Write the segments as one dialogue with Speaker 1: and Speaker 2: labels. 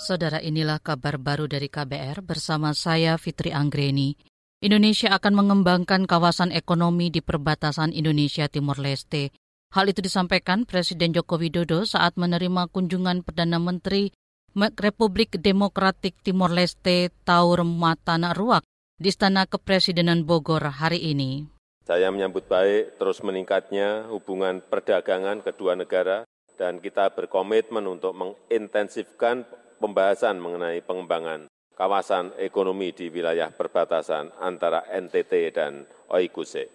Speaker 1: Saudara inilah kabar baru dari KBR bersama saya Fitri Anggreni. Indonesia akan mengembangkan kawasan ekonomi di perbatasan Indonesia Timur Leste. Hal itu disampaikan Presiden Joko Widodo saat menerima kunjungan Perdana Menteri Republik Demokratik Timor Leste Taur Matana Ruak di Istana Kepresidenan Bogor hari ini.
Speaker 2: Saya menyambut baik terus meningkatnya hubungan perdagangan kedua negara dan kita berkomitmen untuk mengintensifkan pembahasan mengenai pengembangan kawasan ekonomi di wilayah perbatasan antara NTT dan Oikuse.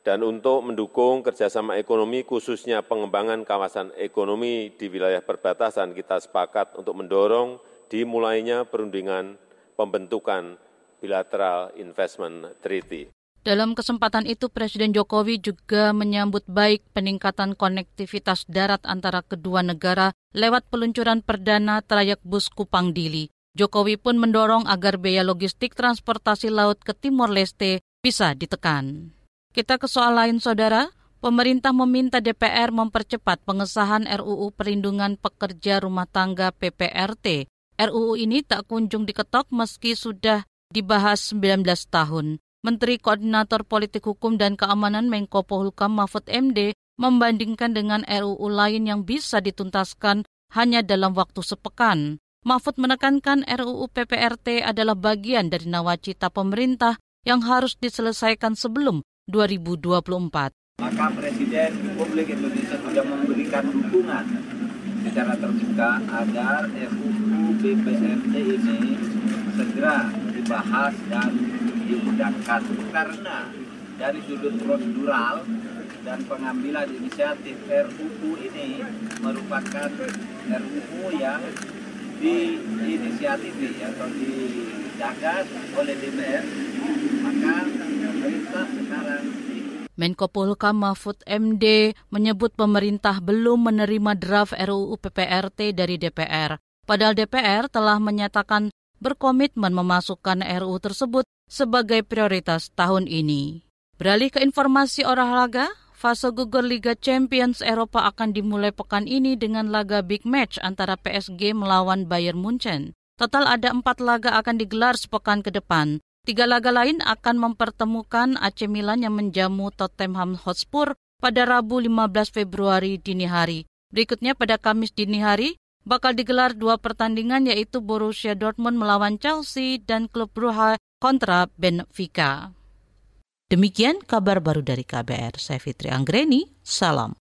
Speaker 2: Dan untuk mendukung kerjasama ekonomi, khususnya pengembangan kawasan ekonomi di wilayah perbatasan, kita sepakat untuk mendorong dimulainya perundingan pembentukan bilateral investment treaty.
Speaker 1: Dalam kesempatan itu, Presiden Jokowi juga menyambut baik peningkatan konektivitas darat antara kedua negara lewat peluncuran perdana trayek bus Kupang Dili. Jokowi pun mendorong agar biaya logistik transportasi laut ke Timor Leste bisa ditekan. Kita ke soal lain, Saudara. Pemerintah meminta DPR mempercepat pengesahan RUU Perlindungan Pekerja Rumah Tangga PPRT. RUU ini tak kunjung diketok meski sudah dibahas 19 tahun. Menteri Koordinator Politik Hukum dan Keamanan Menko Polhukam Mahfud MD membandingkan dengan RUU lain yang bisa dituntaskan hanya dalam waktu sepekan. Mahfud menekankan RUU PPRT adalah bagian dari nawacita pemerintah yang harus diselesaikan sebelum 2024.
Speaker 3: Maka Presiden Republik Indonesia sudah memberikan dukungan secara terbuka agar RUU PPRT ini segera dibahas dan diundangkan karena dari sudut prosedural dan pengambilan inisiatif RUU ini merupakan RUU yang diinisiatif atau digagas oleh DPR maka pemerintah sekarang
Speaker 1: Menko Polhukam Mahfud MD menyebut pemerintah belum menerima draft RUU PPRT dari DPR. Padahal DPR telah menyatakan berkomitmen memasukkan RUU tersebut sebagai prioritas tahun ini. Beralih ke informasi olahraga, fase gugur Liga Champions Eropa akan dimulai pekan ini dengan laga big match antara PSG melawan Bayern Munchen. Total ada empat laga akan digelar sepekan ke depan. Tiga laga lain akan mempertemukan AC Milan yang menjamu Tottenham Hotspur pada Rabu 15 Februari dini hari. Berikutnya pada Kamis dini hari, bakal digelar dua pertandingan yaitu Borussia Dortmund melawan Chelsea dan klub Brugge kontra Benfica. Demikian kabar baru dari KBR. Saya Fitri Anggreni, salam.